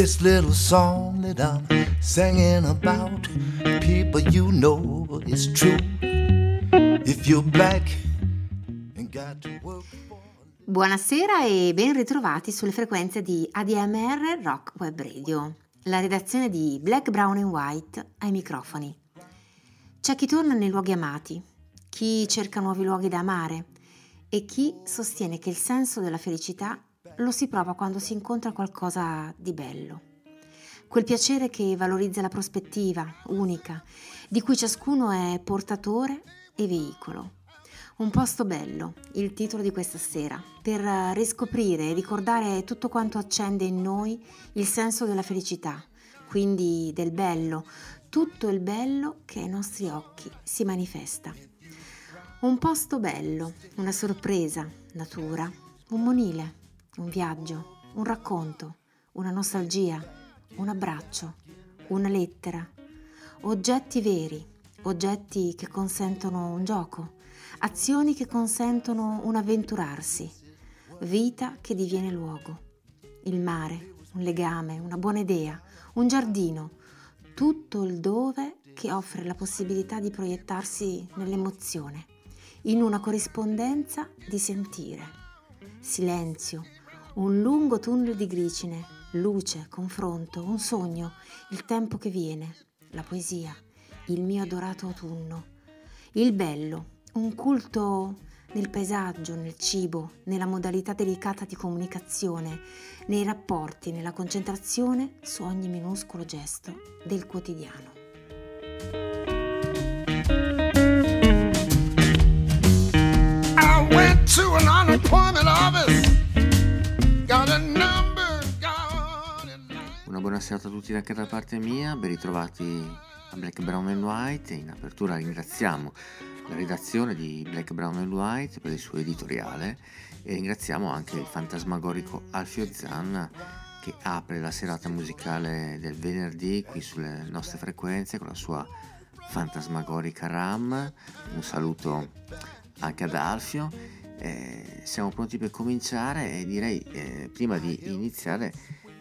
this little song that I'm singing about. People, you know it's true. If you're black and got to work. Buonasera e ben ritrovati sulle frequenze di ADMR Rock Web Radio. La redazione di Black, Brown and White ai microfoni. C'è chi torna nei luoghi amati, chi cerca nuovi luoghi da amare e chi sostiene che il senso della felicità lo si prova quando si incontra qualcosa di bello. Quel piacere che valorizza la prospettiva unica, di cui ciascuno è portatore e veicolo. Un posto bello, il titolo di questa sera, per riscoprire e ricordare tutto quanto accende in noi il senso della felicità, quindi del bello, tutto il bello che ai nostri occhi si manifesta. Un posto bello, una sorpresa, natura, un monile, un viaggio, un racconto, una nostalgia, un abbraccio, una lettera, oggetti veri, oggetti che consentono un gioco, azioni che consentono un avventurarsi, vita che diviene luogo, il mare, un legame, una buona idea, un giardino, tutto il dove che offre la possibilità di proiettarsi nell'emozione, in una corrispondenza di sentire, silenzio, un lungo tunnel di gricine, luce, confronto, un sogno, il tempo che viene, la poesia, il mio adorato autunno, il bello, un culto nel paesaggio, nel cibo, nella modalità delicata di comunicazione, nei rapporti, nella concentrazione su ogni minuscolo gesto del quotidiano. I went to an unemployment office, Una buona serata a tutti anche da parte mia, ben ritrovati a Black, Brown and White. In apertura ringraziamo la redazione di Black, Brown and White per il suo editoriale e ringraziamo anche il fantasmagorico Alfio Zanna che apre la serata musicale del venerdì qui sulle nostre frequenze con la sua fantasmagorica RAM. Un saluto anche ad Alfio. Eh, siamo pronti per cominciare e direi eh, prima di iniziare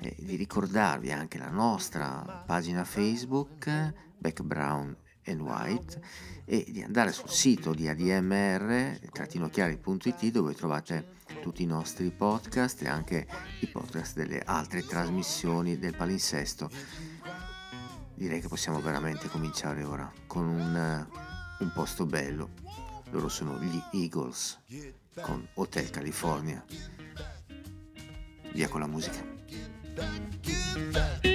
eh, di ricordarvi anche la nostra pagina Facebook Back Brown and White e di andare sul sito di admr-chiari.it dove trovate tutti i nostri podcast e anche i podcast delle altre trasmissioni del palinsesto. Direi che possiamo veramente cominciare ora con un, un posto bello. Loro sono gli Eagles con Hotel California. Via con la musica. Get back,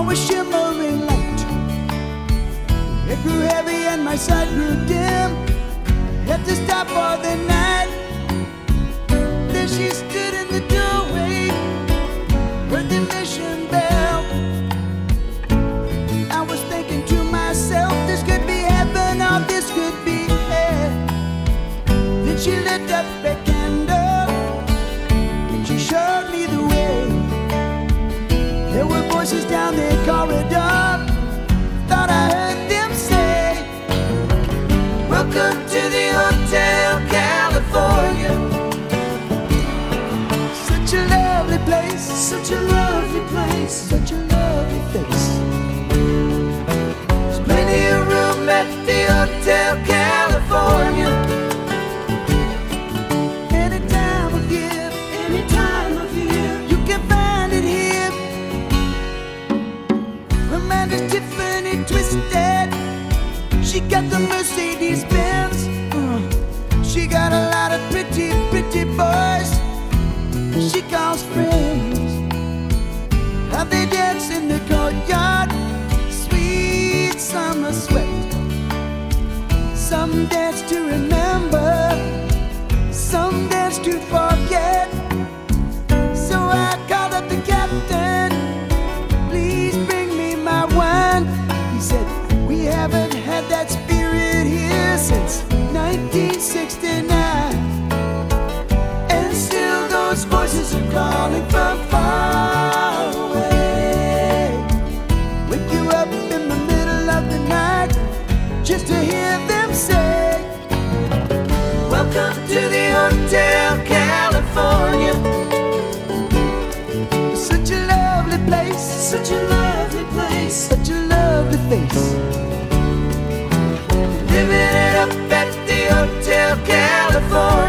saw was shimmering light. It grew heavy and my sight grew dim. Had to stop for the night. Then she stood in the doorway, heard the mission bell. I was thinking to myself, this could be heaven or this could be hell. Then she looked up Hotel California. Any time of year, any time of year, you can find it here. Tiffany twisted. She got the Mercedes Benz. Uh, she got a lot of pretty, pretty boys. She calls friends. How they dance in the courtyard. Sweet summer. Some dance to remember. Some dance to forget. Face. Living it up at the Hotel California.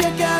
Check out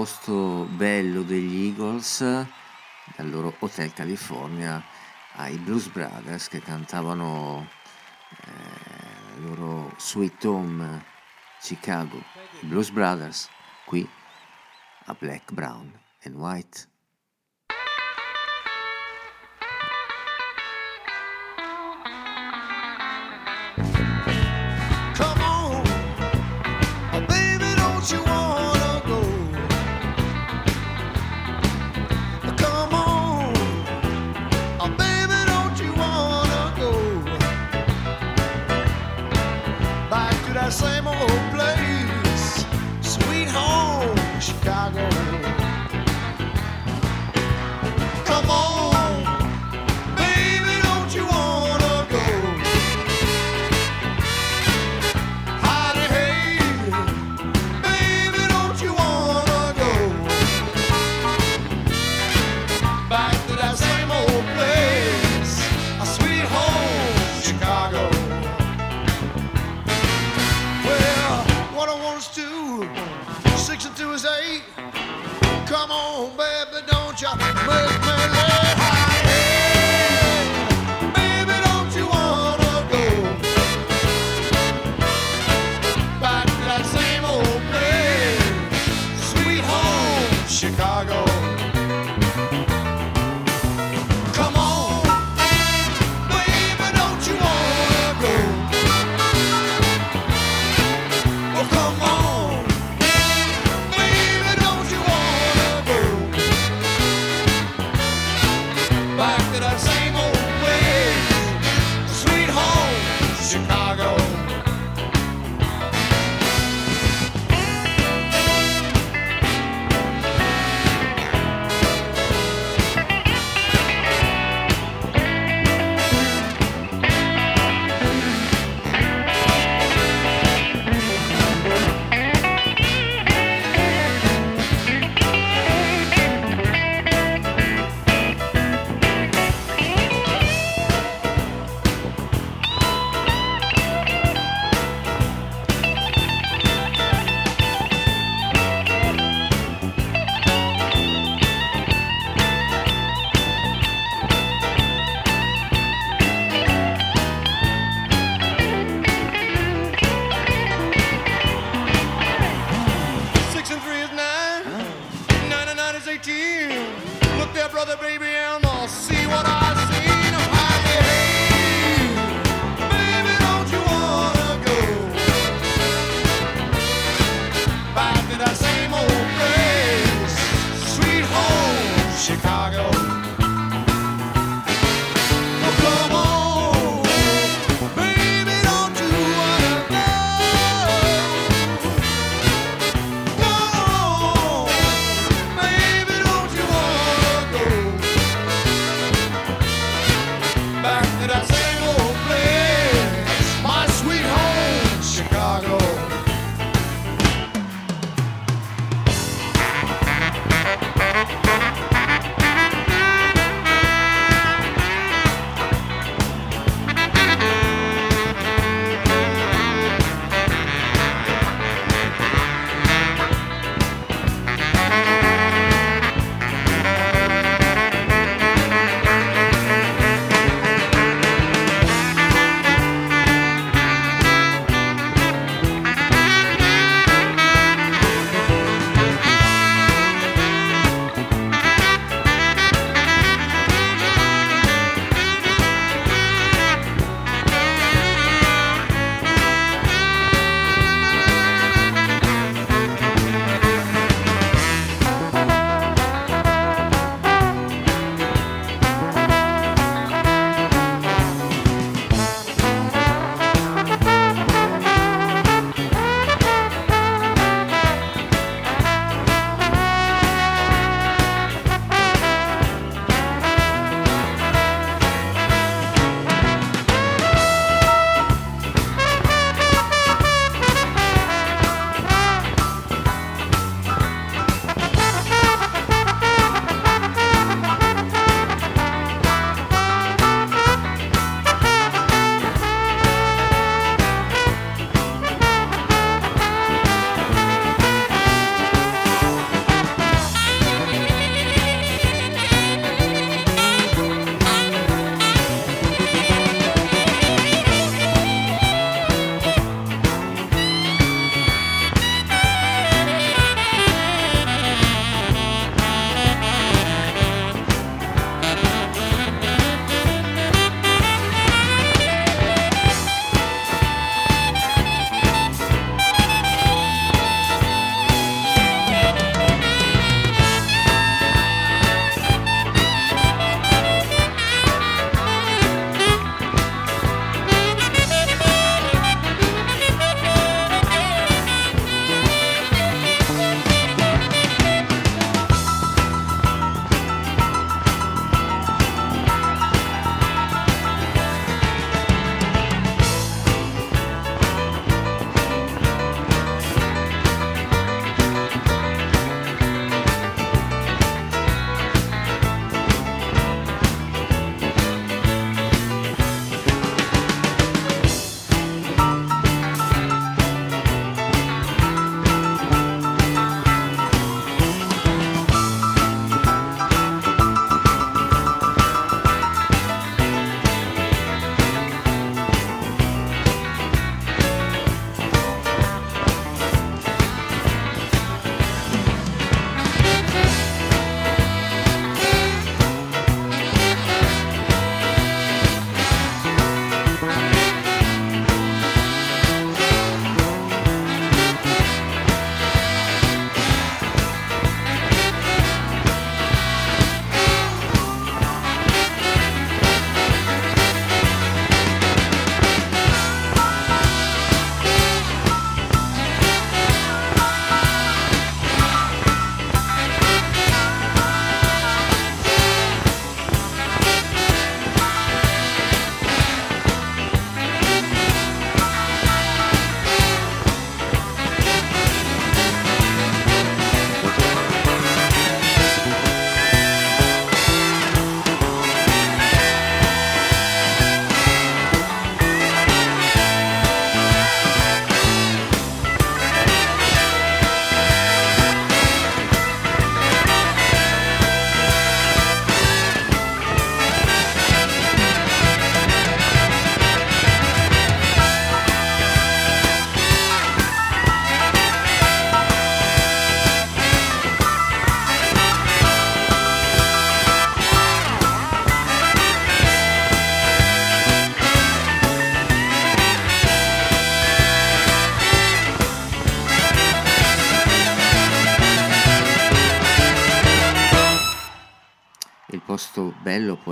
posto bello degli Eagles, dal loro Hotel California, ai Blues Brothers che cantavano eh, il loro Sweet Home Chicago. Blues Brothers qui a Black, Brown and White.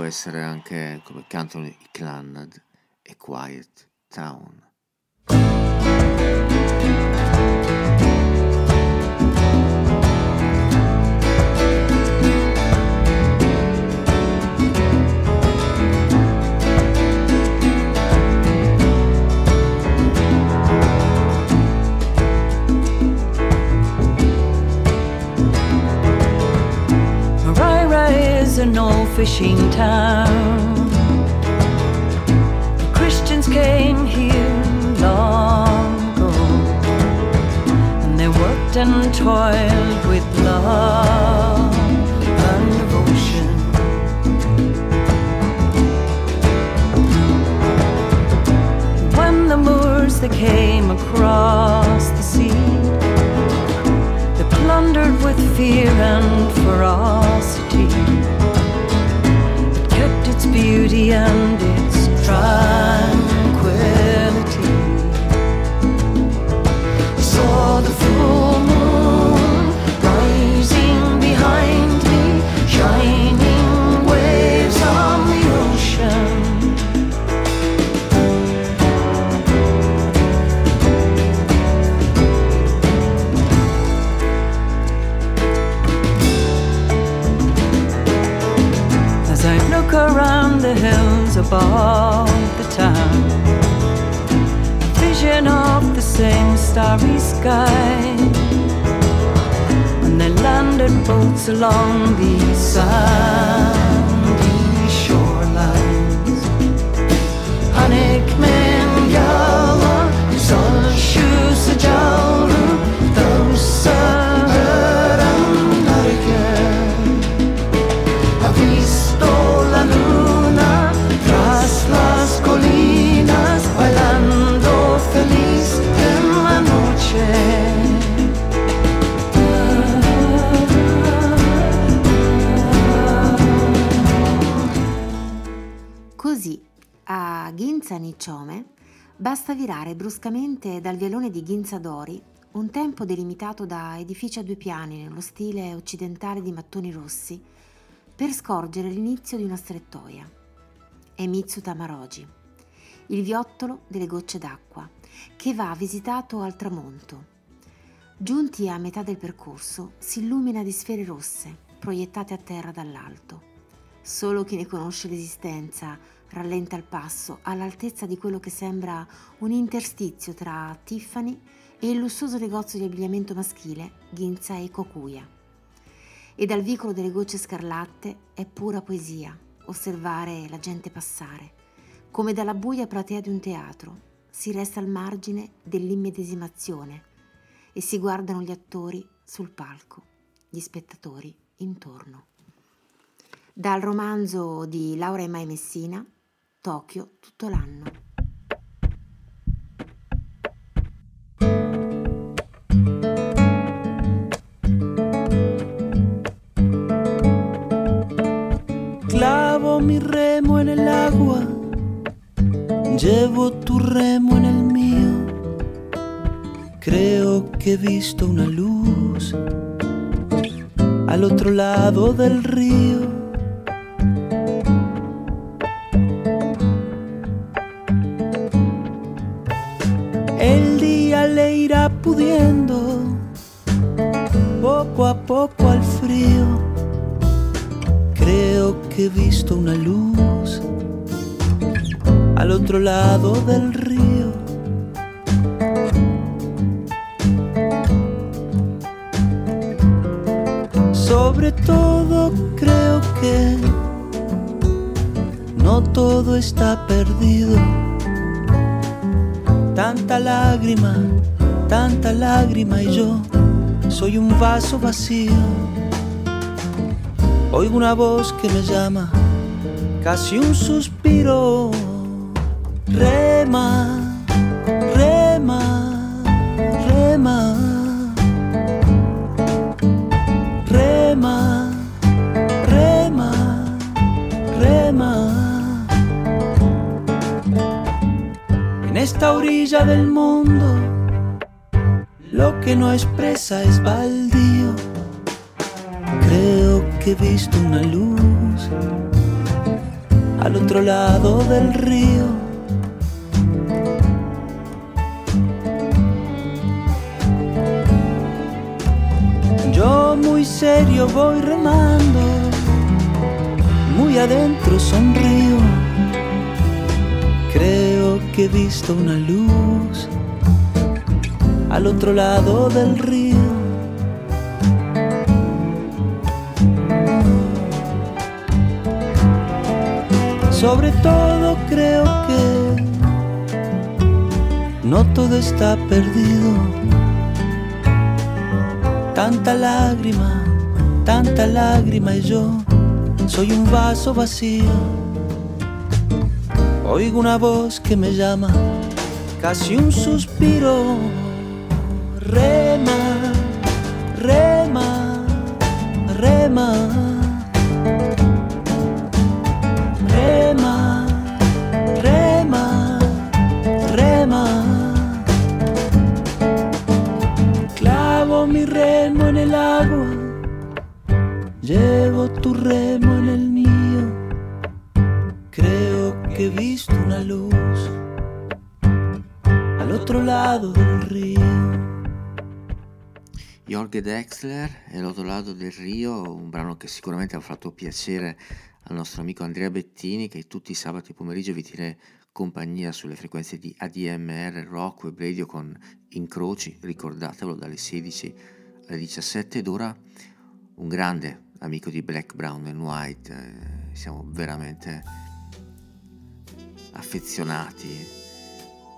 Essere anche come cantano i Clannad e Quiet Town. Fishing town. Christians came here long ago, and they worked and toiled with love and devotion. When the Moors they came across the sea. They plundered with fear and ferocity. Beauty and its tranquility. Saw the full moon look around the hills above the town. A vision of the same starry sky. And they landed boats along these sandy Nicciome, basta virare bruscamente dal vialone di Ginza Dori, un tempo delimitato da edifici a due piani nello stile occidentale di mattoni rossi, per scorgere l'inizio di una strettoia. È Mitsu Tamaroji, il viottolo delle gocce d'acqua, che va visitato al tramonto. Giunti a metà del percorso, si illumina di sfere rosse, proiettate a terra dall'alto. Solo chi ne conosce l'esistenza rallenta il passo all'altezza di quello che sembra un interstizio tra Tiffany e il lussuoso negozio di abbigliamento maschile Ginza e Kokuya. E dal vicolo delle gocce scarlatte è pura poesia osservare la gente passare, come dalla buia platea di un teatro si resta al margine dell'immedesimazione e si guardano gli attori sul palco, gli spettatori intorno. Dal romanzo di Laura e Mai Messina, Tokyo tutto l'anno. Clavo mi remo en el agua, llevo tu remo en el mío. Creo que he visto una luz al otro lado del río. Poco a poco al frío. Creo que he visto una luz al otro lado del río. Sobre todo creo que no todo está perdido. Tanta lágrima, tanta lágrima y yo soy un vaso vacío. Oigo una voz que me llama, casi un suspiro. Rema, rema, rema. Rema, rema, rema. En esta orilla del mundo, que no expresa es baldío. Creo que he visto una luz al otro lado del río. Yo muy serio voy remando, muy adentro sonrío. Creo que he visto una luz al otro lado del río. Sobre todo creo que no todo está perdido. Tanta lágrima, tanta lágrima y yo soy un vaso vacío. Oigo una voz que me llama, casi un suspiro. 吗？Jorge Dexler e l'altro lato del Rio, un brano che sicuramente ha fatto piacere al nostro amico Andrea Bettini che tutti i sabati pomeriggio vi tiene compagnia sulle frequenze di ADMR Rock Web Radio con incroci, ricordatevelo, dalle 16 alle 17 ed ora un grande amico di Black, Brown and White, eh, siamo veramente affezionati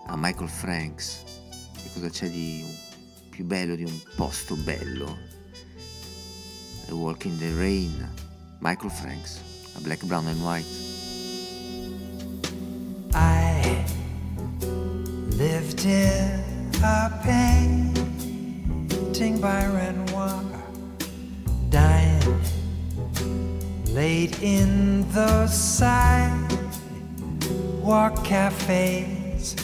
a Michael Franks. Che cosa c'è di più bello di un posto bello? A Walk in the Rain, Michael Franks, a Black, Brown and White. I lived in a painting by Renoir, dying late in those sidewalk cafes.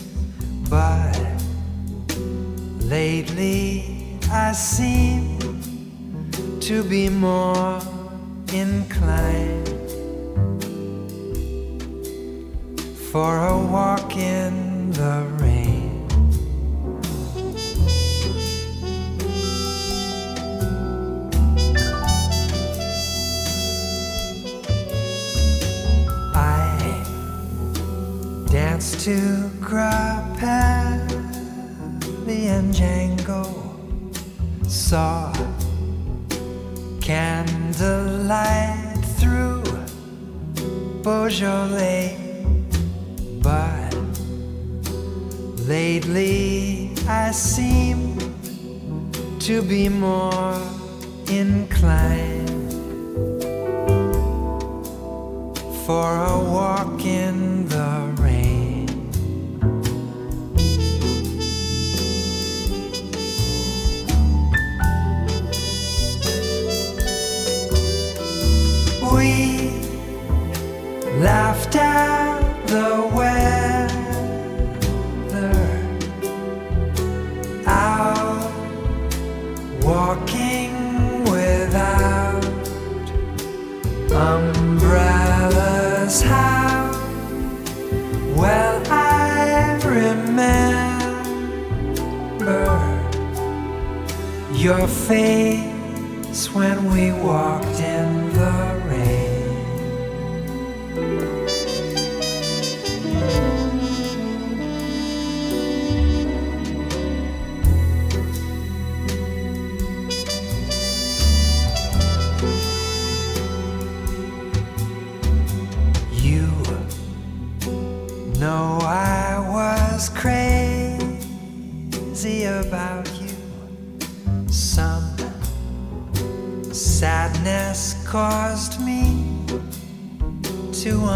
But lately I seem to be more inclined for a walk in the rain. I danced to Grappelli and Django, saw candlelight through Beaujolais but lately I seem to be more inclined for a walk in the your face when we walked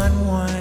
to unwind.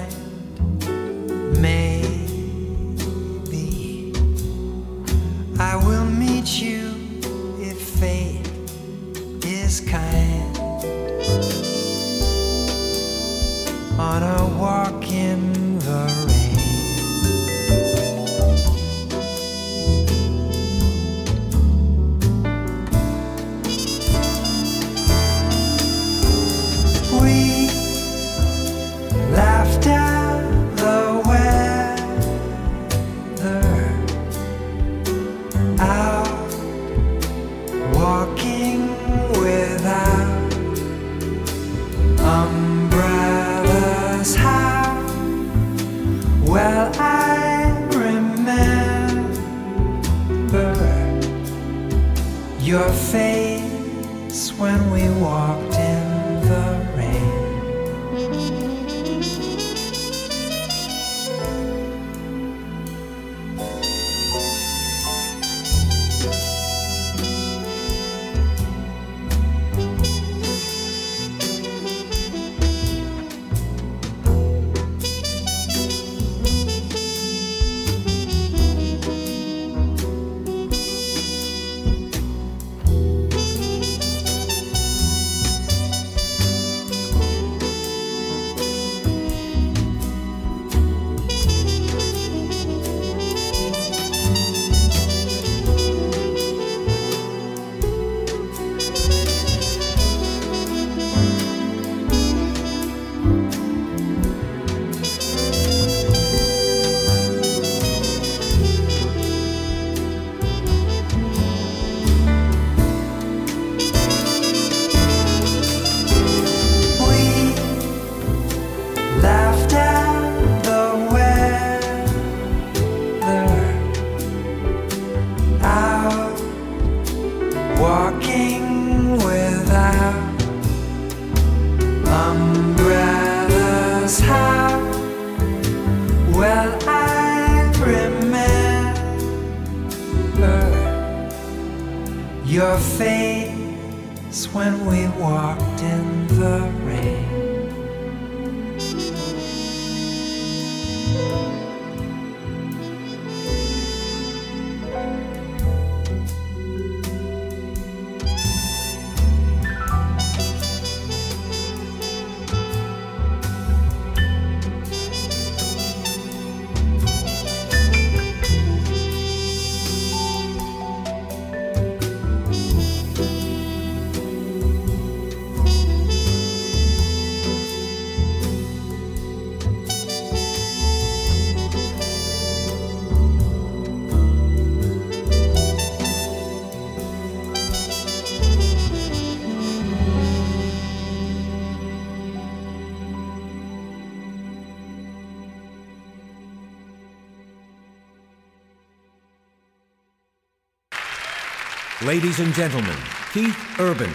Ladies and gentlemen, Keith Urban.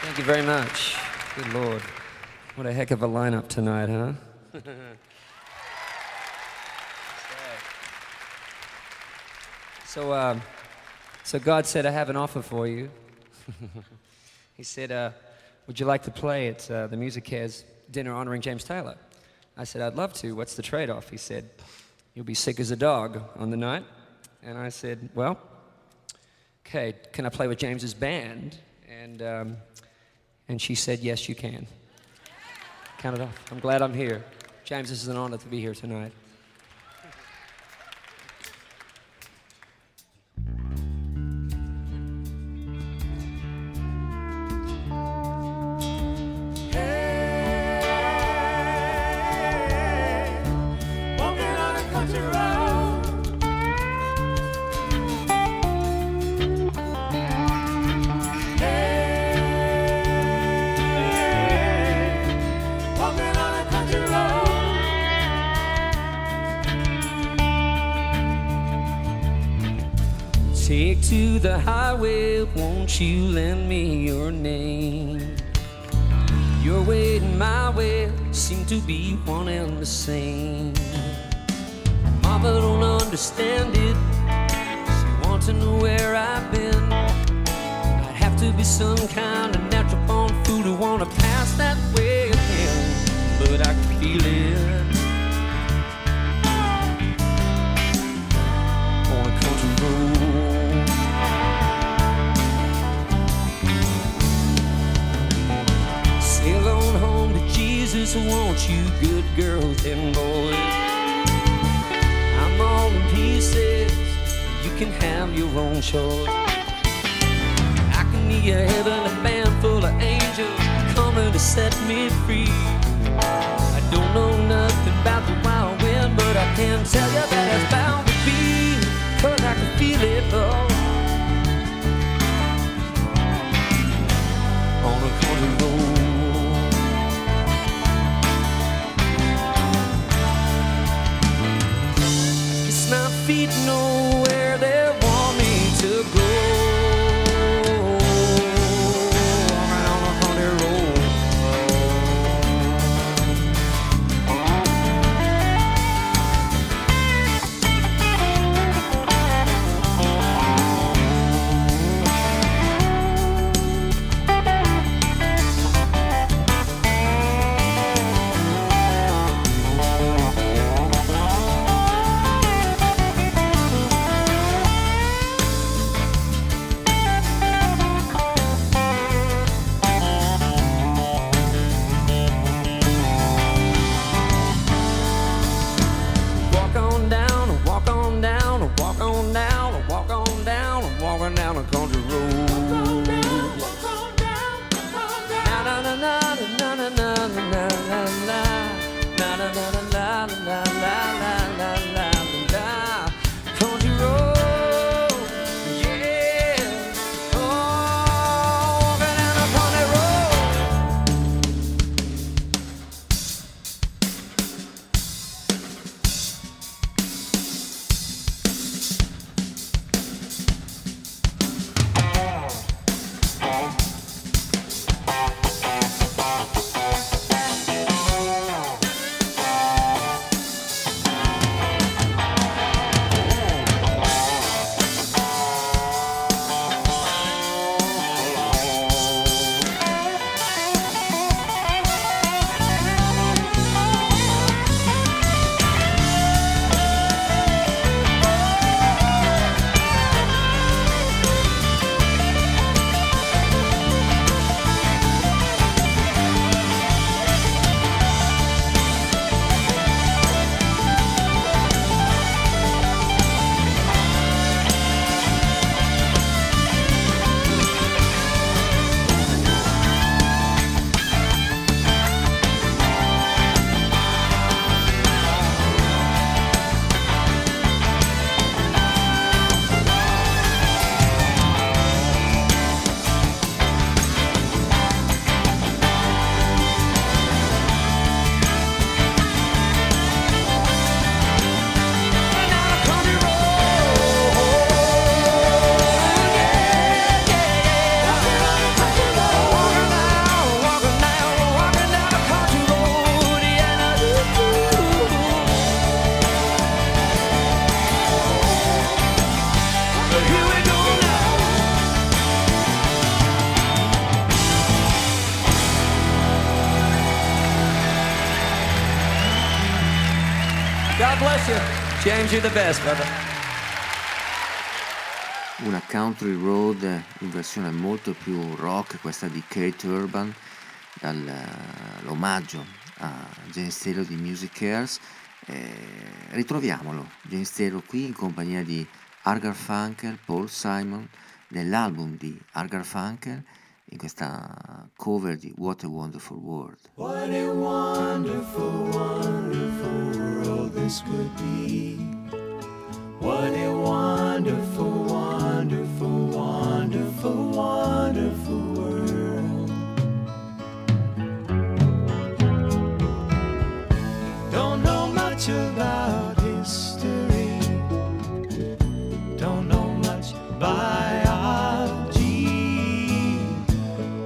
Thank you very much. Good Lord. What a heck of a lineup tonight, huh? so, um, so God said, I have an offer for you. he said, uh, Would you like to play at uh, the Music Cares dinner honoring James Taylor? I said, I'd love to. What's the trade off? He said, You'll be sick as a dog on the night. And I said, Well, okay, can I play with James's band? And, um, and she said, Yes, you can. Count it off. I'm glad I'm here. James, this is an honor to be here tonight. sing. bless you. James, you're the best, brother. Una country road in versione molto più rock, questa di Kate Urban, dall'omaggio eh, a James Taylor di Music Cares. Eh, ritroviamolo, James Taylor qui in compagnia di Argar Funkel, Paul Simon, nell'album di Argar Funkel, in questa cover di What a Wonderful World. What a wonderful, wonderful world. this would be. What a wonderful, wonderful, wonderful, wonderful world. Don't know much about history, don't know much biology,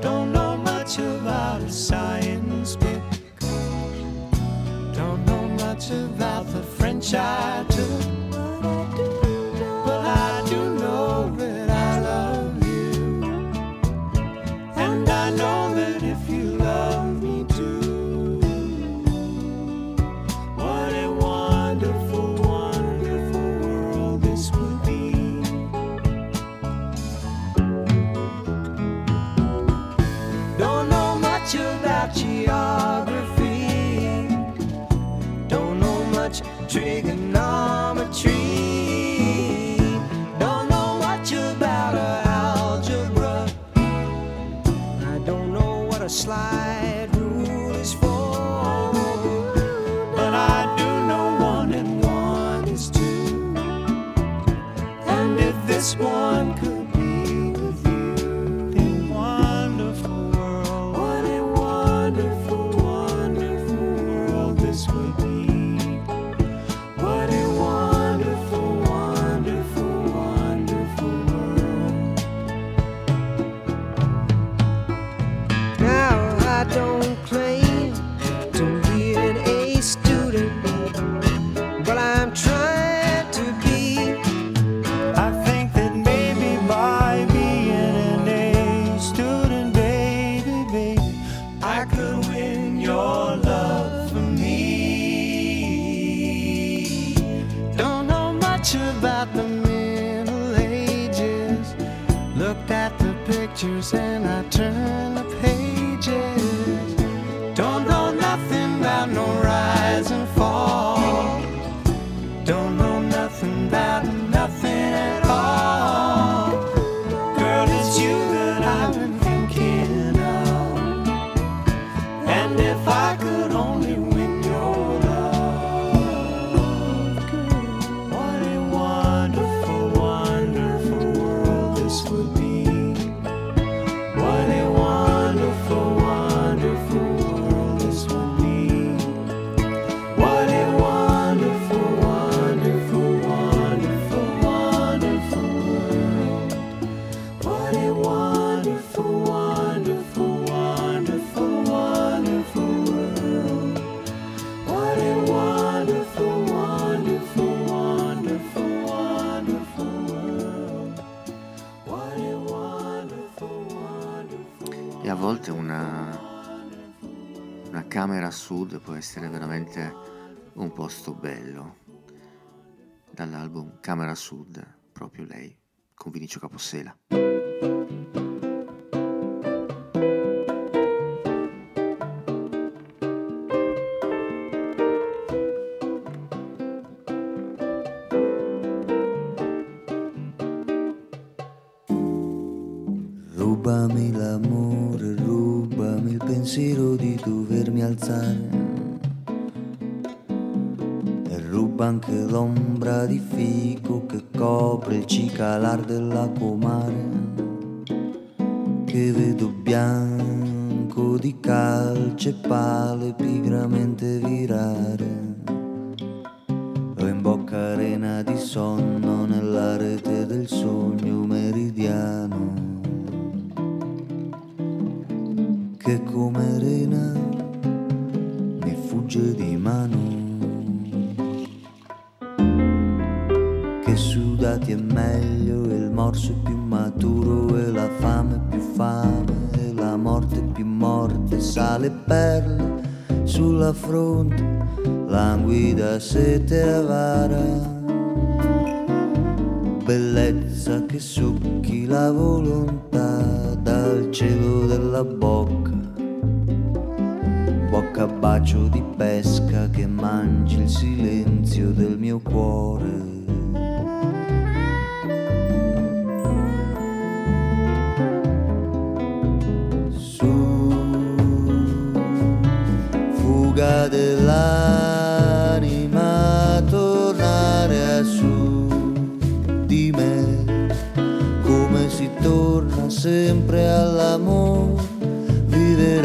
don't know much about science, don't know much about side one. a sud può essere veramente un posto bello. Dall'album Camera Sud, proprio lei, con Vinicio Capossela.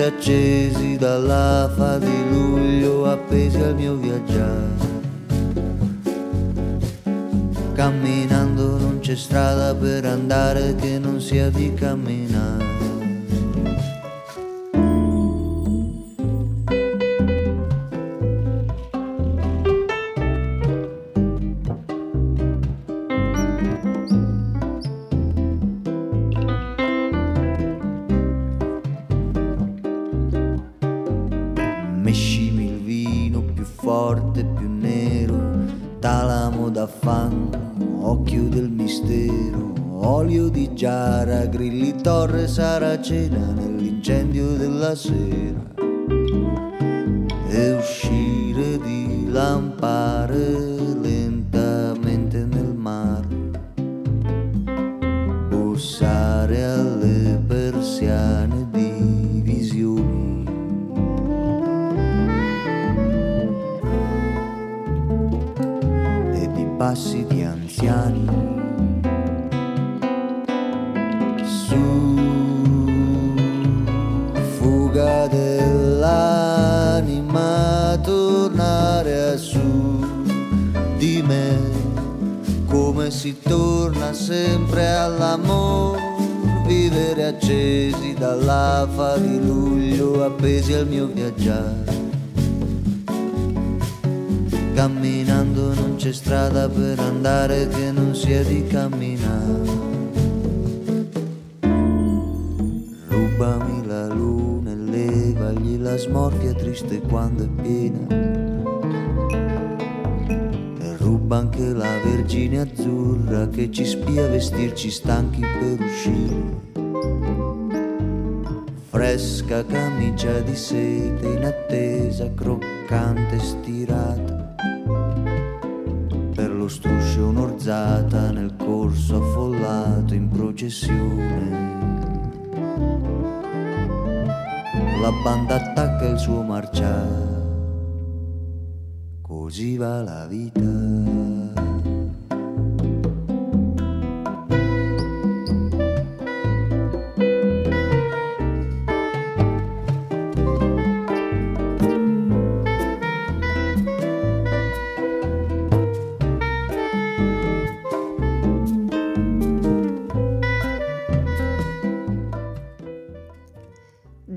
accesi dall'afa di luglio appesi al mio viaggiare. Camminando non c'è strada per andare che non sia di camminare. see.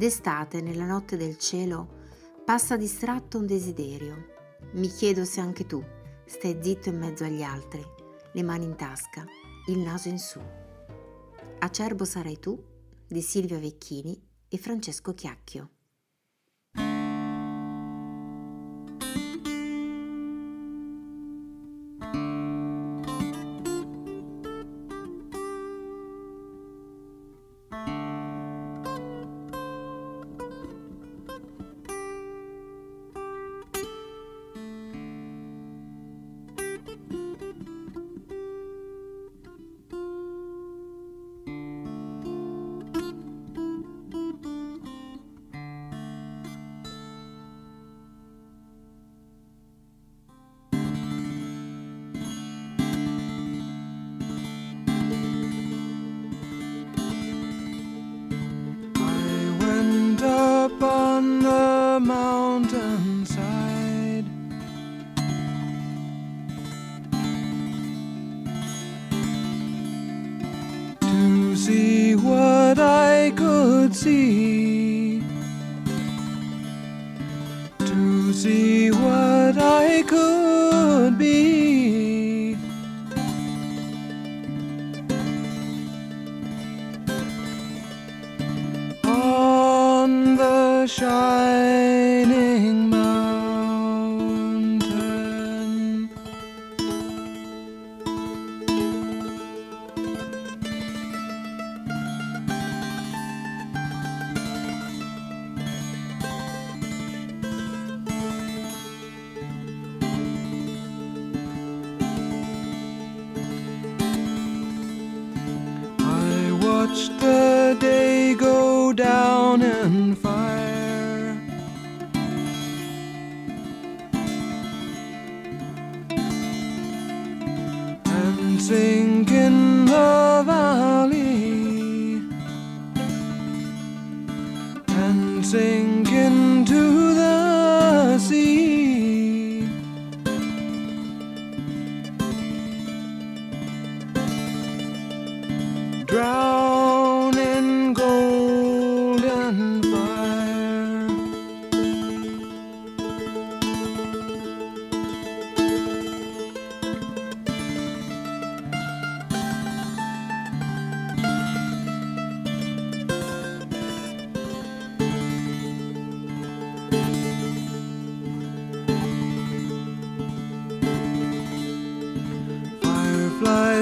D'estate, nella notte del cielo, passa distratto un desiderio. Mi chiedo se anche tu stai zitto in mezzo agli altri, le mani in tasca, il naso in su. Acerbo sarai tu di Silvia Vecchini e Francesco Chiacchio.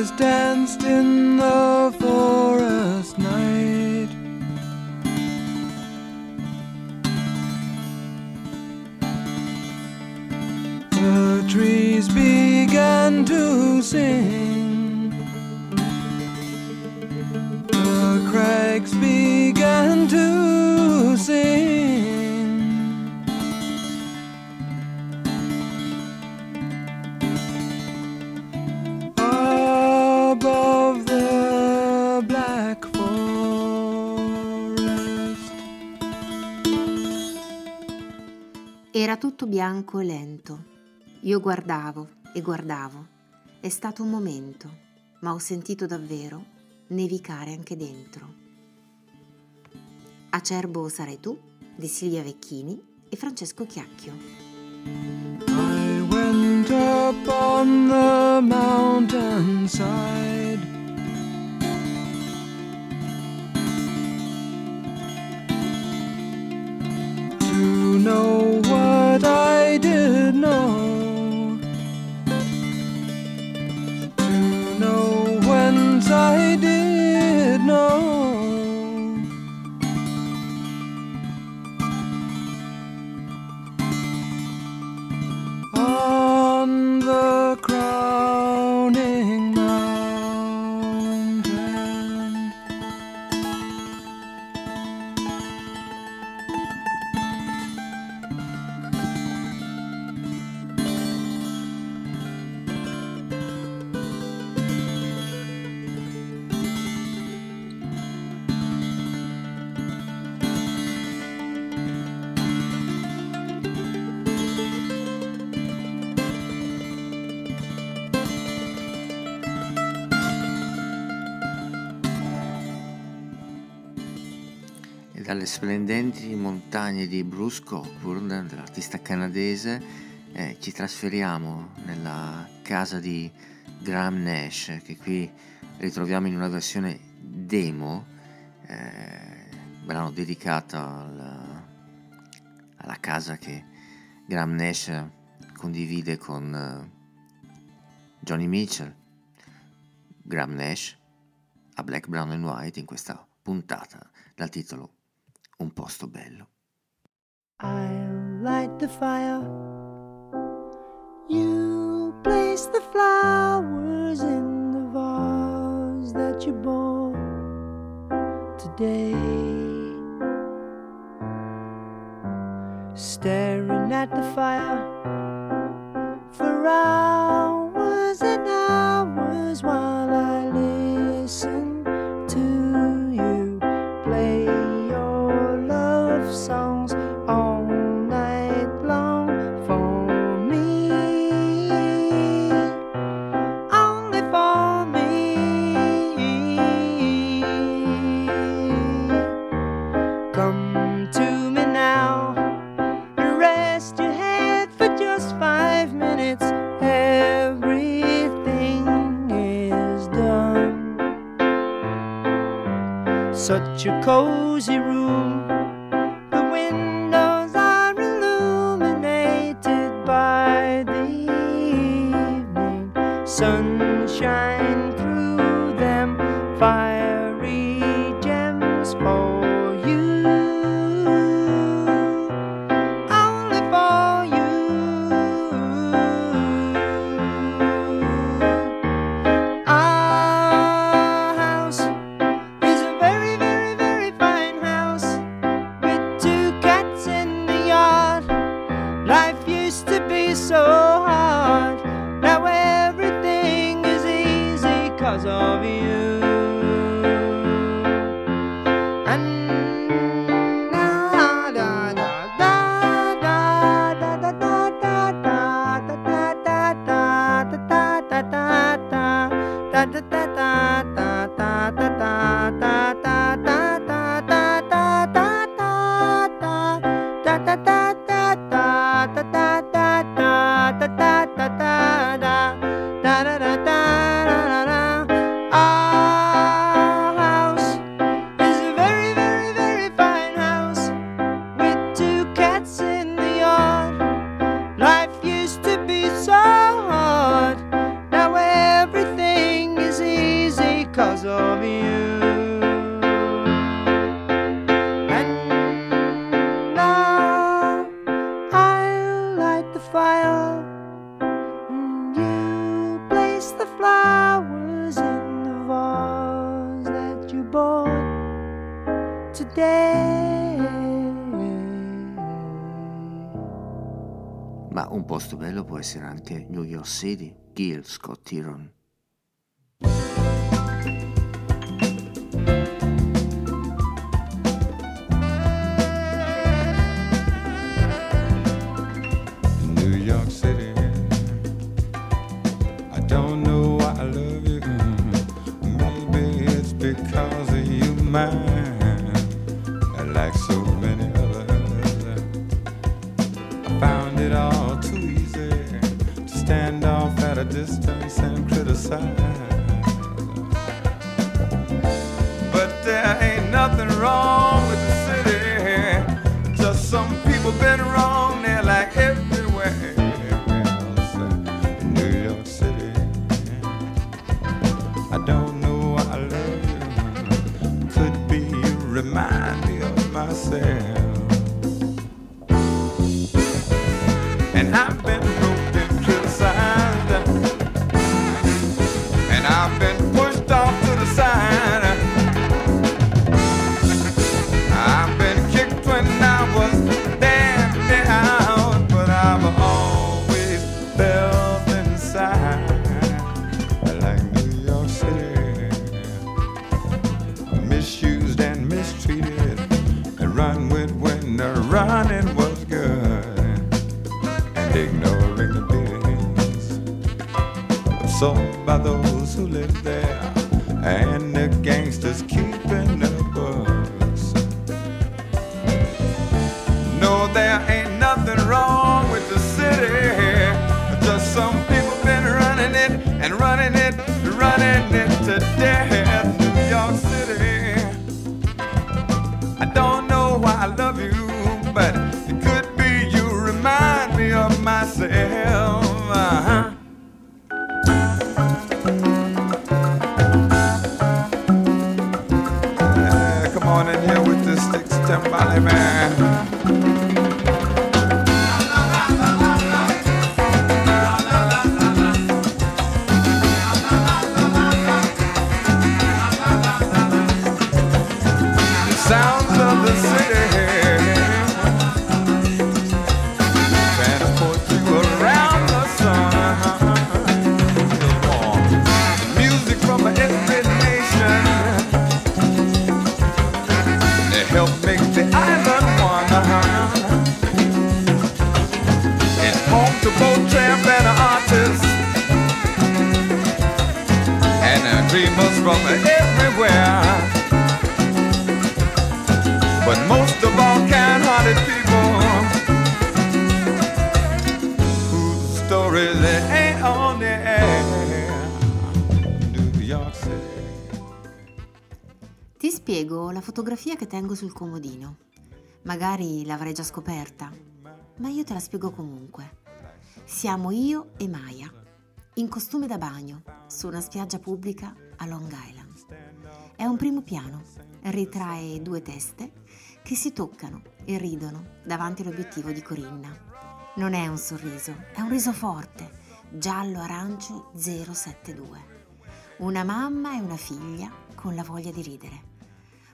Danced in the forest night. The trees began to sing. Tutto bianco e lento. Io guardavo e guardavo. È stato un momento, ma ho sentito davvero nevicare anche dentro. Acerbo sarai tu di Silvia Vecchini e Francesco Chiacchio. I went up on the mountainside. To know did know. Splendenti montagne di Bruce Cockburn, dell'artista canadese, eh, ci trasferiamo nella casa di Graham Nash, che qui ritroviamo in una versione demo, eh, brano dedicato al- alla casa che Graham Nash condivide con eh, Johnny Mitchell. Graham Nash a Black, Brown and White in questa puntata dal titolo Un posto bello. I'll light the fire. You place the flowers in the vase that you bought today. Staring at the fire your cozy room. Posto bello può essere anche New York City, Gil Scott Heron. New distance and criticize. But there ain't nothing wrong with the city. Just some people been wrong there like everywhere else in New York City. I don't know why I love you. Could be you remind me of myself. By those who live there, dreamers from everywhere. But most of all, kind-hearted people whose stories ain't on the air. Ti spiego la fotografia che tengo sul comodino. Magari l'avrei già scoperta, ma io te la spiego comunque. Siamo io e Maya, in costume da bagno, su una spiaggia pubblica a Long Island. È un primo piano, ritrae due teste che si toccano e ridono davanti all'obiettivo di Corinna. Non è un sorriso, è un riso forte, giallo-arancio 072. Una mamma e una figlia con la voglia di ridere.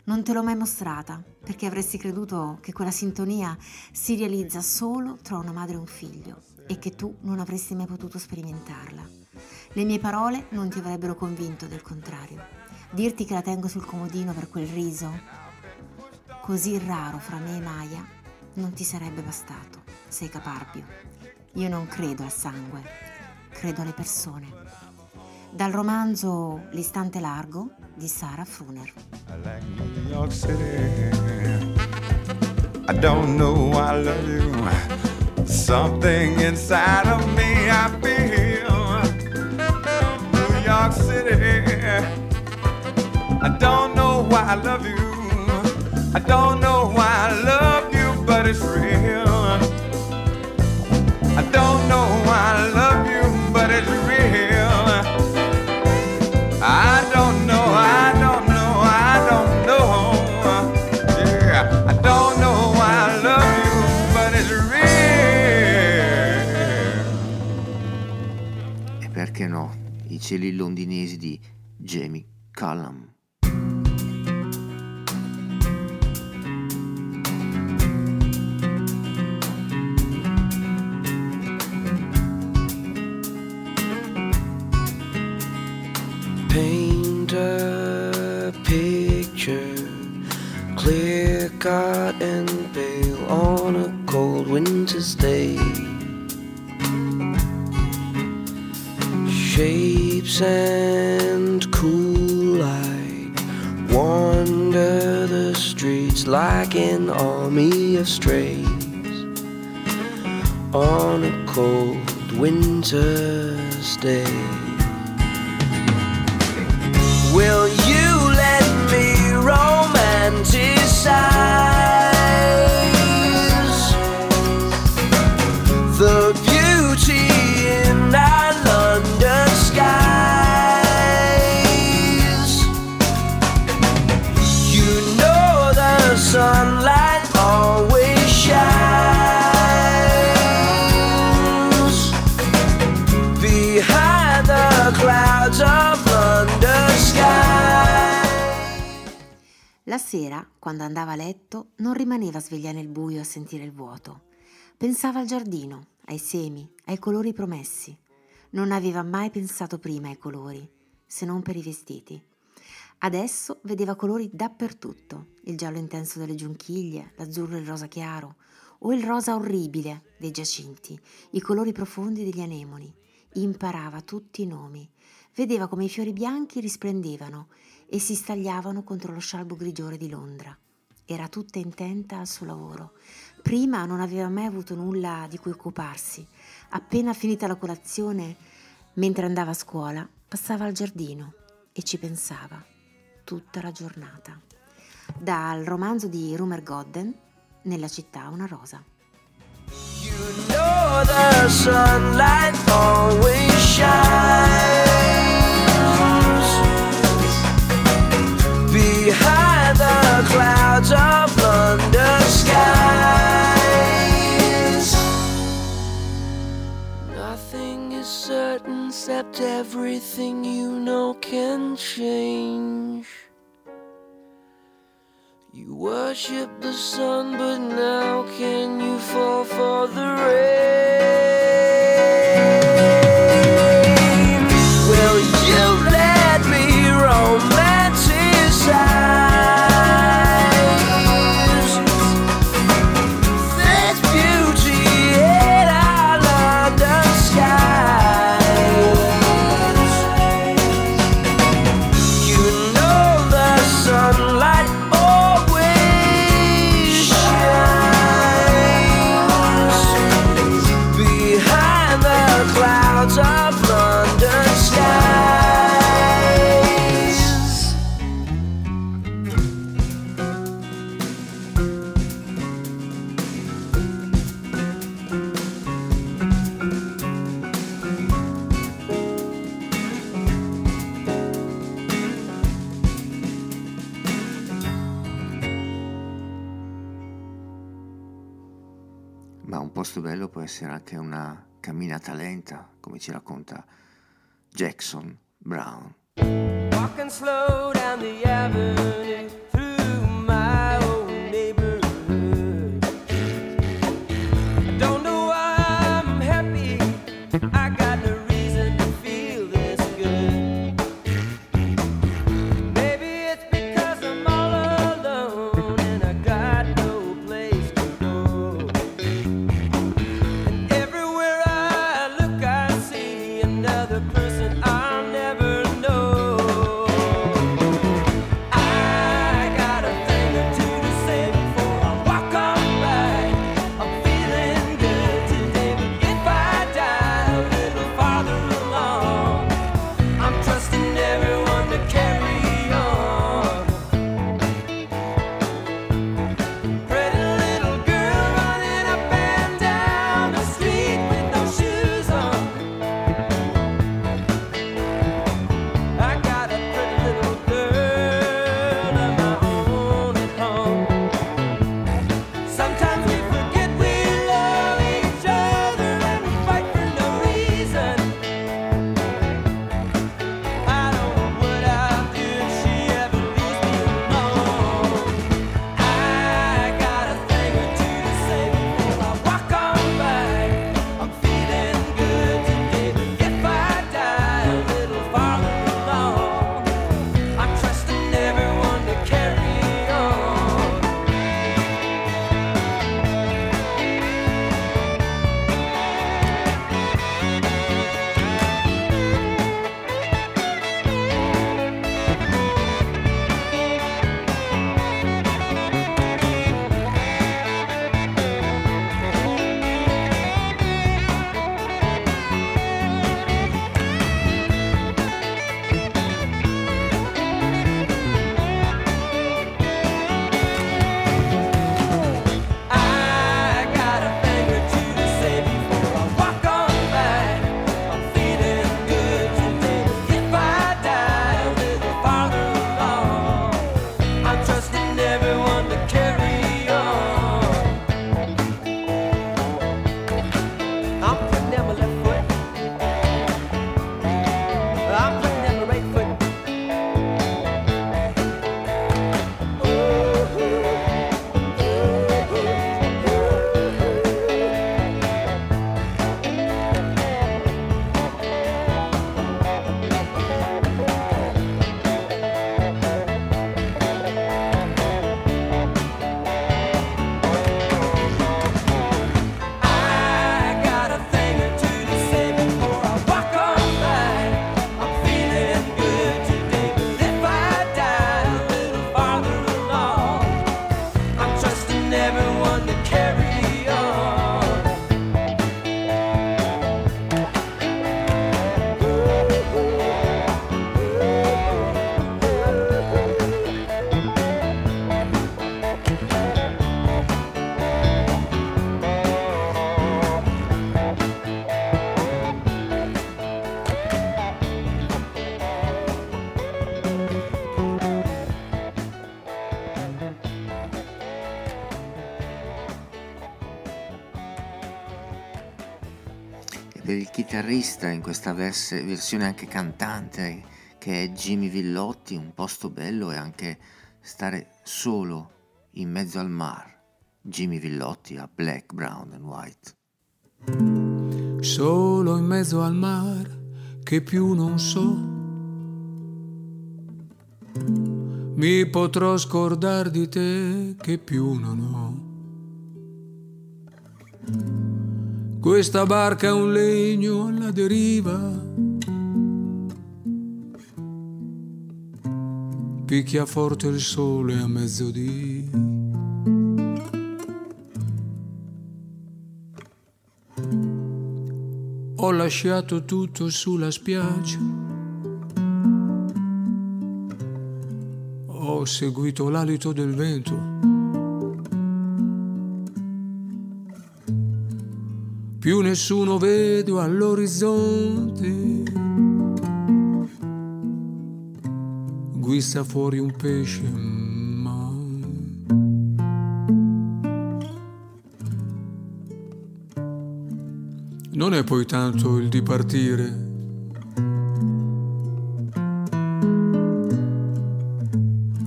Non te l'ho mai mostrata perché avresti creduto che quella sintonia si realizza solo tra una madre e un figlio e che tu non avresti mai potuto sperimentarla. Le mie parole non ti avrebbero convinto del contrario. Dirti che la tengo sul comodino per quel riso così raro fra me e Maya, non ti sarebbe bastato. Sei caparbio. Io non credo al sangue, credo alle persone. Dal romanzo L'istante largo di Sara Fruner. I like Something inside of me I feel. New York City. I don't know why I love you. I don't know why I love you, but it's real. I don't know why I love you, but it's real. Perché no, i cieli londinesi di Jamie Cullum. Paint a picture, clear cut and pale on a cold winter's day. Shapes and cool light wander the streets like an army of strays on a cold winter's day. Will you sera, quando andava a letto, non rimaneva sveglia nel buio a sentire il vuoto. Pensava al giardino, ai semi, ai colori promessi. Non aveva mai pensato prima ai colori, se non per i vestiti. Adesso vedeva colori dappertutto, il giallo intenso delle giunchiglie, l'azzurro e il rosa chiaro, o il rosa orribile dei giacinti, i colori profondi degli anemoni. Imparava tutti i nomi, vedeva come i fiori bianchi risplendevano e si stagliavano contro lo scialbo grigiore di Londra. Era tutta intenta al suo lavoro. Prima non aveva mai avuto nulla di cui occuparsi. Appena finita la colazione, mentre andava a scuola, passava al giardino e ci pensava tutta la giornata. Dal romanzo di Rumer Godden, Nella città una rosa. know the sunlight always shines except everything you know can change. You worship the sun, but now can you fall for the rain? Ma un posto bello può essere anche una camminata lenta, come ci racconta Jackson Brown. Walking slow down the avenue chitarrista in questa verse- versione anche cantante che è Jimmy Villotti, un posto bello e anche stare solo in mezzo al mar. Jimmy Villotti a Black, Brown and White. solo in mezzo al mar che più non so. Mi potrò scordar di te che più non ho. Questa barca è un legno alla deriva. Picchia forte il sole a mezzodì. Ho lasciato tutto sulla spiaggia. Ho seguito l'alito del vento. Più nessuno vedo all'orizzonte. Guizza fuori un pesce. ma Non è poi tanto il dipartire.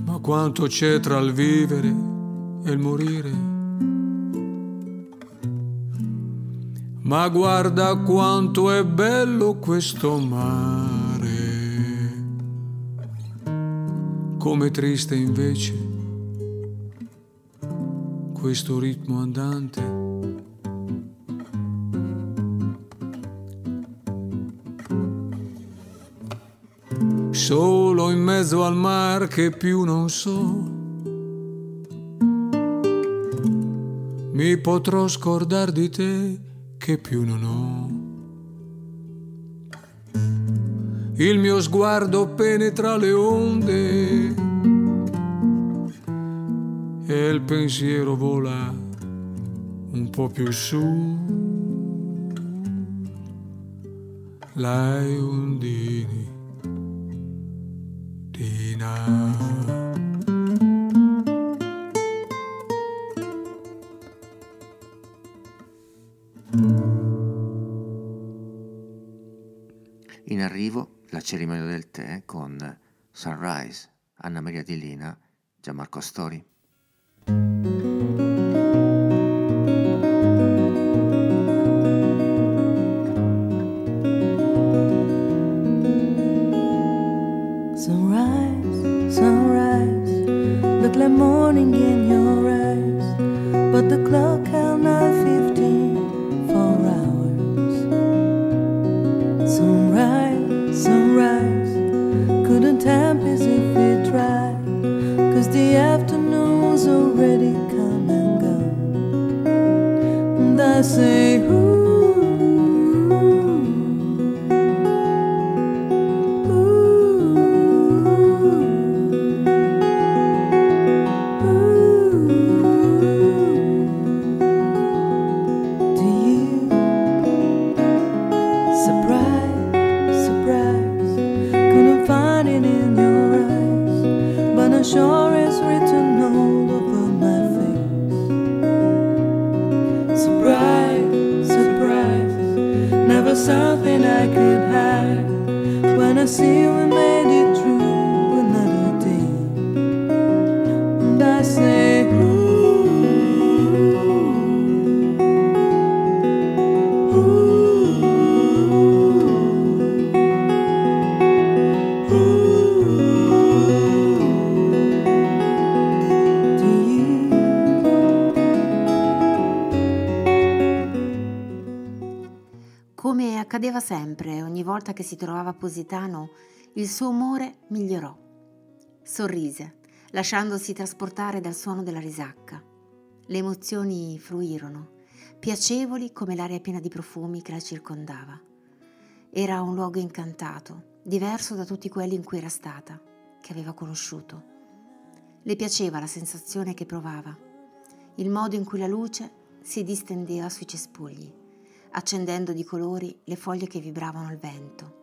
Ma quanto c'è tra il vivere e il morire. Ma guarda quanto è bello questo mare. Come triste invece questo ritmo andante. Solo in mezzo al mar che più non so. Mi potrò scordar di te che più non ho. Il mio sguardo penetra le onde e il pensiero vola un po' più su. Lai undini, Dina. La cerimonia del tè con Sunrise, Anna Maria Di Lina, Gianmarco Astori. Volta che si trovava a Positano, il suo umore migliorò. Sorrise, lasciandosi trasportare dal suono della risacca. Le emozioni fluirono, piacevoli come l'aria piena di profumi che la circondava. Era un luogo incantato, diverso da tutti quelli in cui era stata, che aveva conosciuto. Le piaceva la sensazione che provava, il modo in cui la luce si distendeva sui cespugli, accendendo di colori le foglie che vibravano al vento.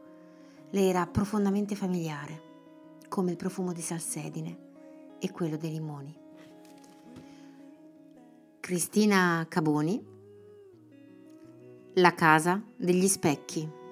Le era profondamente familiare, come il profumo di salsedine e quello dei limoni. Cristina Caboni La casa degli specchi.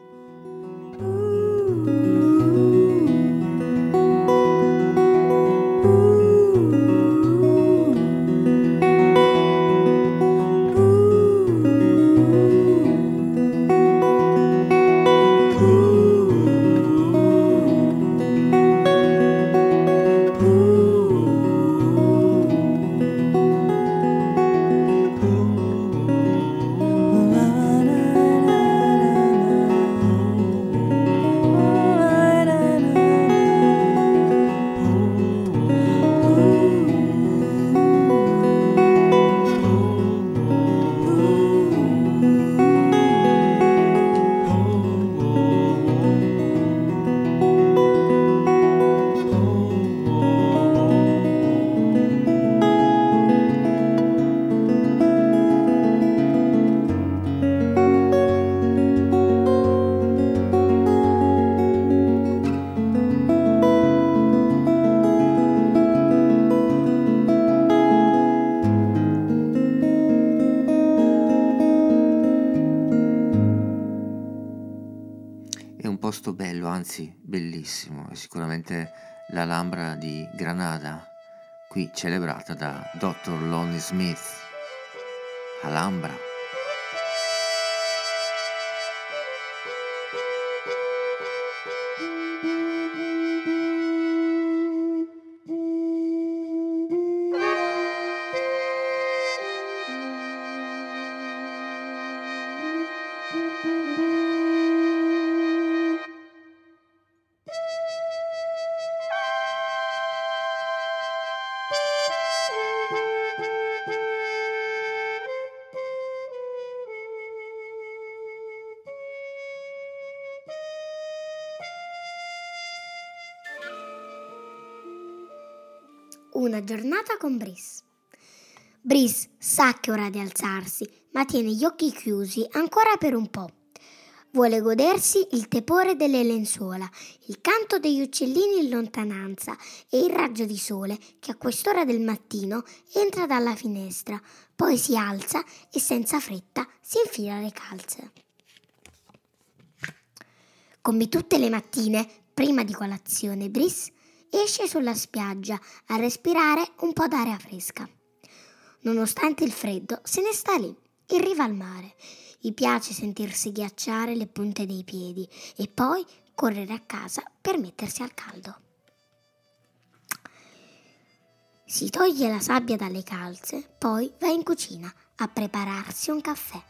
Qui celebrata da Dr. Lonnie Smith. Alhambra. Giornata con Brice. Brice sa che è ora di alzarsi, ma tiene gli occhi chiusi ancora per un po'. Vuole godersi il tepore delle lenzuola, il canto degli uccellini in lontananza e il raggio di sole che a quest'ora del mattino entra dalla finestra, poi si alza e senza fretta si infila le calze. Come tutte le mattine, prima di colazione, Brice esce sulla spiaggia a respirare un po' d'aria fresca. Nonostante il freddo, se ne sta lì, in riva al mare. Gli piace sentirsi ghiacciare le punte dei piedi e poi correre a casa per mettersi al caldo. Si toglie la sabbia dalle calze, poi va in cucina a prepararsi un caffè.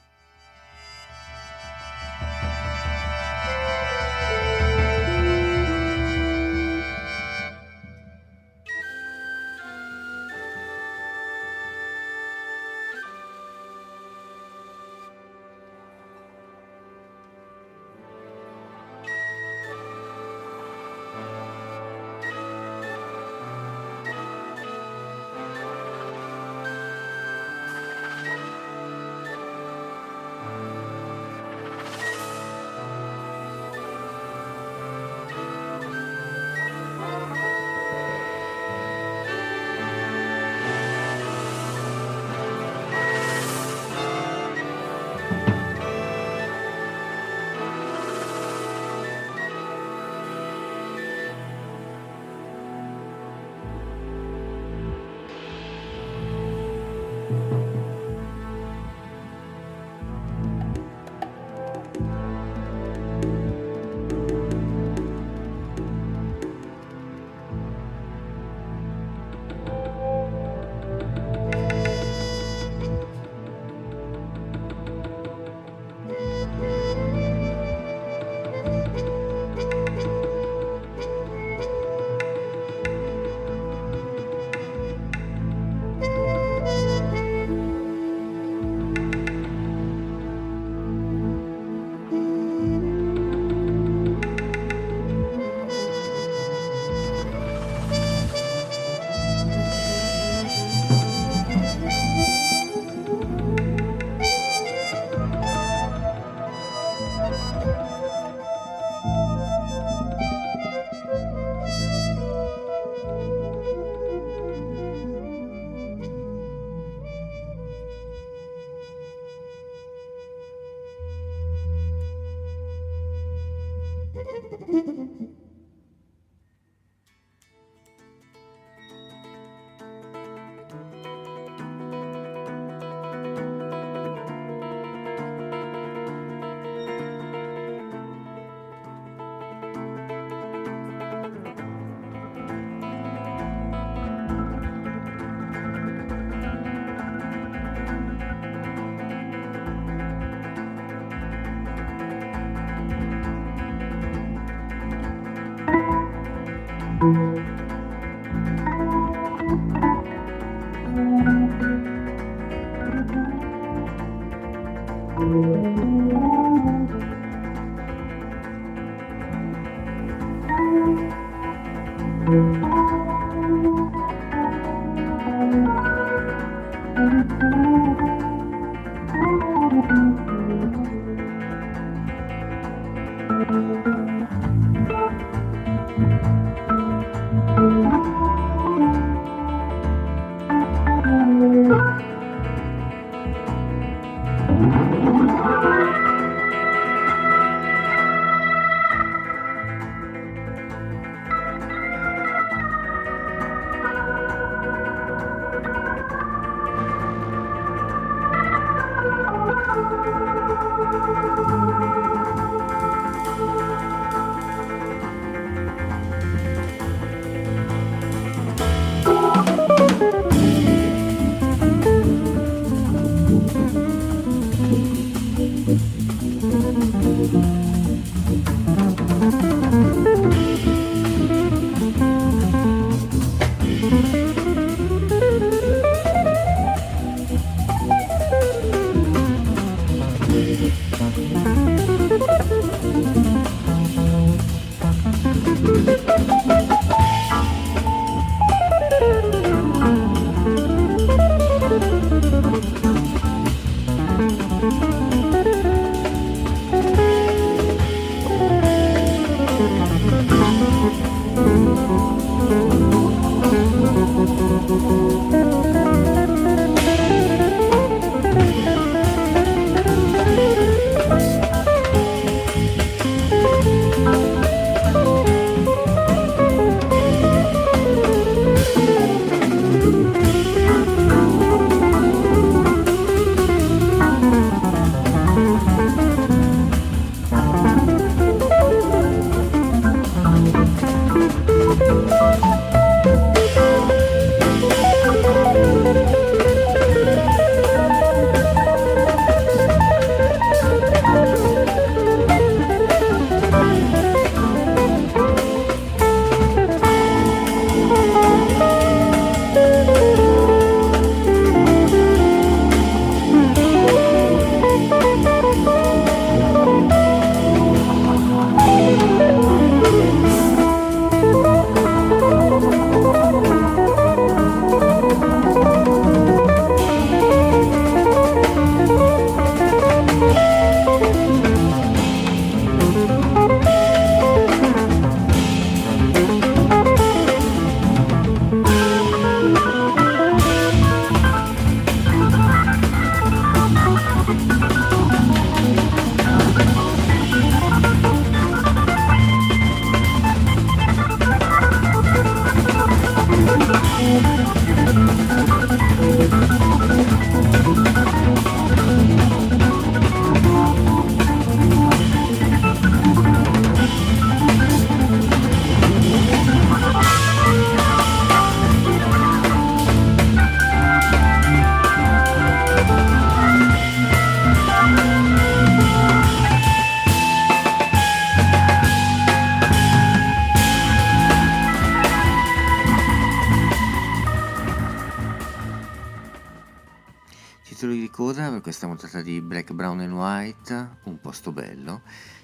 Posto bello.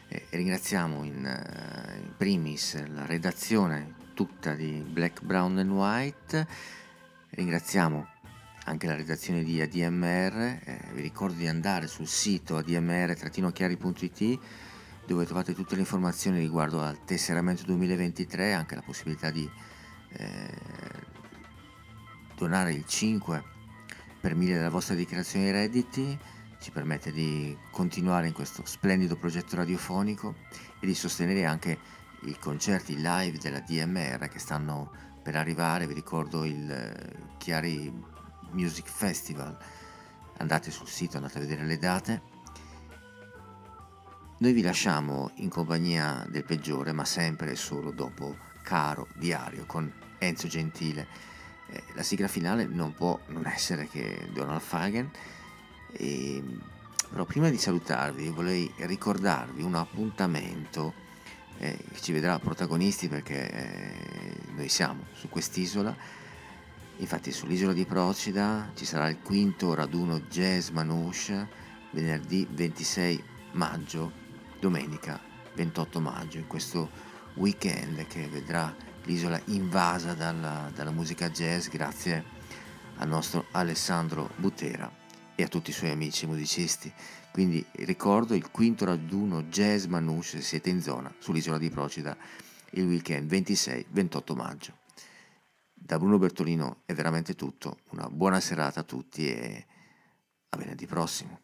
E ringraziamo in, eh, in primis la redazione tutta di Black, Brown and White. Ringraziamo anche la redazione di ADMR. eh, vi ricordo di andare sul sito admr-chiari.it dove trovate tutte le informazioni riguardo al tesseramento 2023, anche la possibilità di eh, donare il 5 per mille della vostra dichiarazione dei redditi ci permette di continuare in questo splendido progetto radiofonico e di sostenere anche i concerti live della DMR che stanno per arrivare, vi ricordo il eh, Chiari Music Festival, andate sul sito, andate a vedere le date. Noi vi lasciamo in compagnia del peggiore, ma sempre e solo dopo Caro Diario con Enzo Gentile. Eh, la sigla finale non può non essere che Donald Fagen. E, però prima di salutarvi vorrei ricordarvi un appuntamento eh, che ci vedrà protagonisti perché eh, noi siamo su quest'isola. Infatti sull'isola di Procida ci sarà il quinto raduno Jazz Manouche venerdì 26 maggio, domenica 28 maggio, in questo weekend che vedrà l'isola invasa dalla, dalla musica jazz grazie al nostro Alessandro Butera e a tutti i suoi amici musicisti. Quindi ricordo il quinto raduno Jazz Manouche se siete in zona sull'isola di Procida il weekend 26-28 maggio. Da Bruno Bertolino è veramente tutto, una buona serata a tutti e a venerdì prossimo.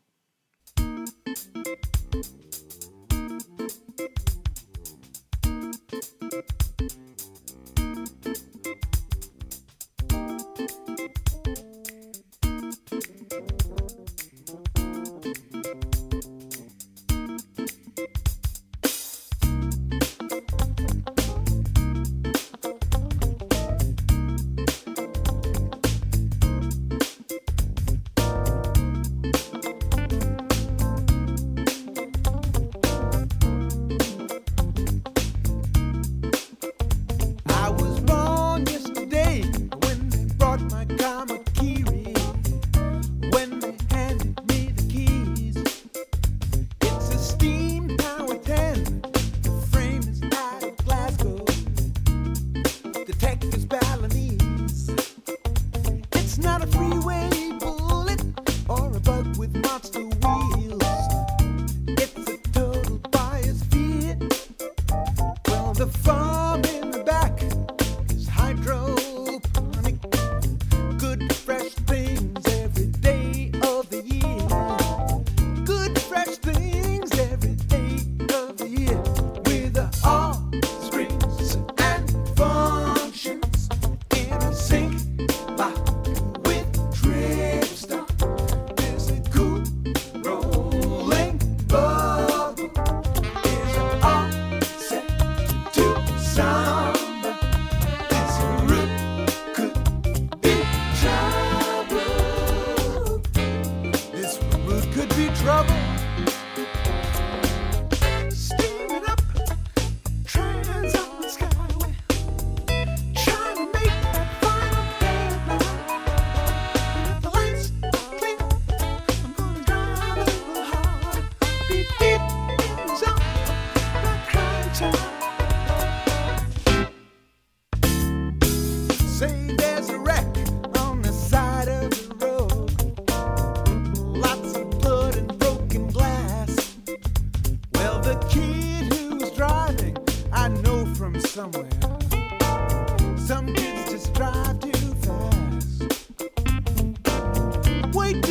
wait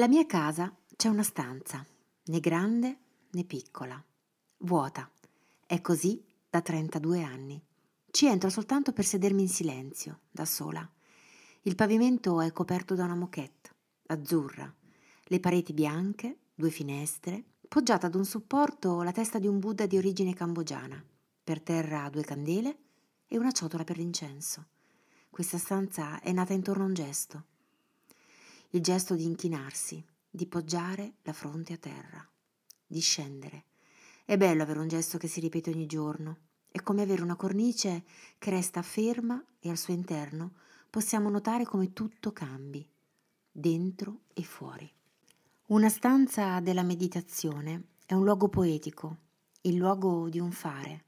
Nella mia casa c'è una stanza, né grande né piccola, vuota. È così da 32 anni. Ci entro soltanto per sedermi in silenzio, da sola. Il pavimento è coperto da una moquette, azzurra, le pareti bianche, due finestre, poggiata ad un supporto la testa di un Buddha di origine cambogiana, per terra due candele e una ciotola per l'incenso. Questa stanza è nata intorno a un gesto, il gesto di inchinarsi, di poggiare la fronte a terra, di scendere. È bello avere un gesto che si ripete ogni giorno, è come avere una cornice che resta ferma e al suo interno possiamo notare come tutto cambi, dentro e fuori. Una stanza della meditazione è un luogo poetico, il luogo di un fare,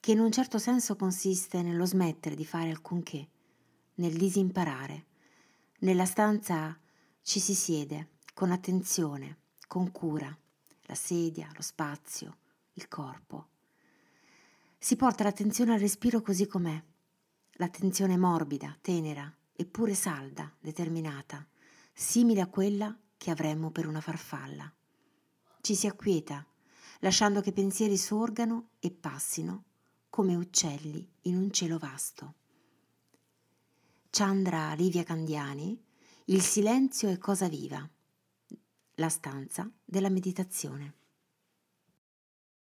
che in un certo senso consiste nello smettere di fare alcunché, nel disimparare. Nella stanza ci si siede con attenzione, con cura, la sedia, lo spazio, il corpo. Si porta l'attenzione al respiro così com'è, l'attenzione morbida, tenera, eppure salda, determinata, simile a quella che avremmo per una farfalla. Ci si acquieta, lasciando che pensieri sorgano e passino come uccelli in un cielo vasto. Chandra Livia Candiani, Il silenzio è cosa viva, la stanza della meditazione.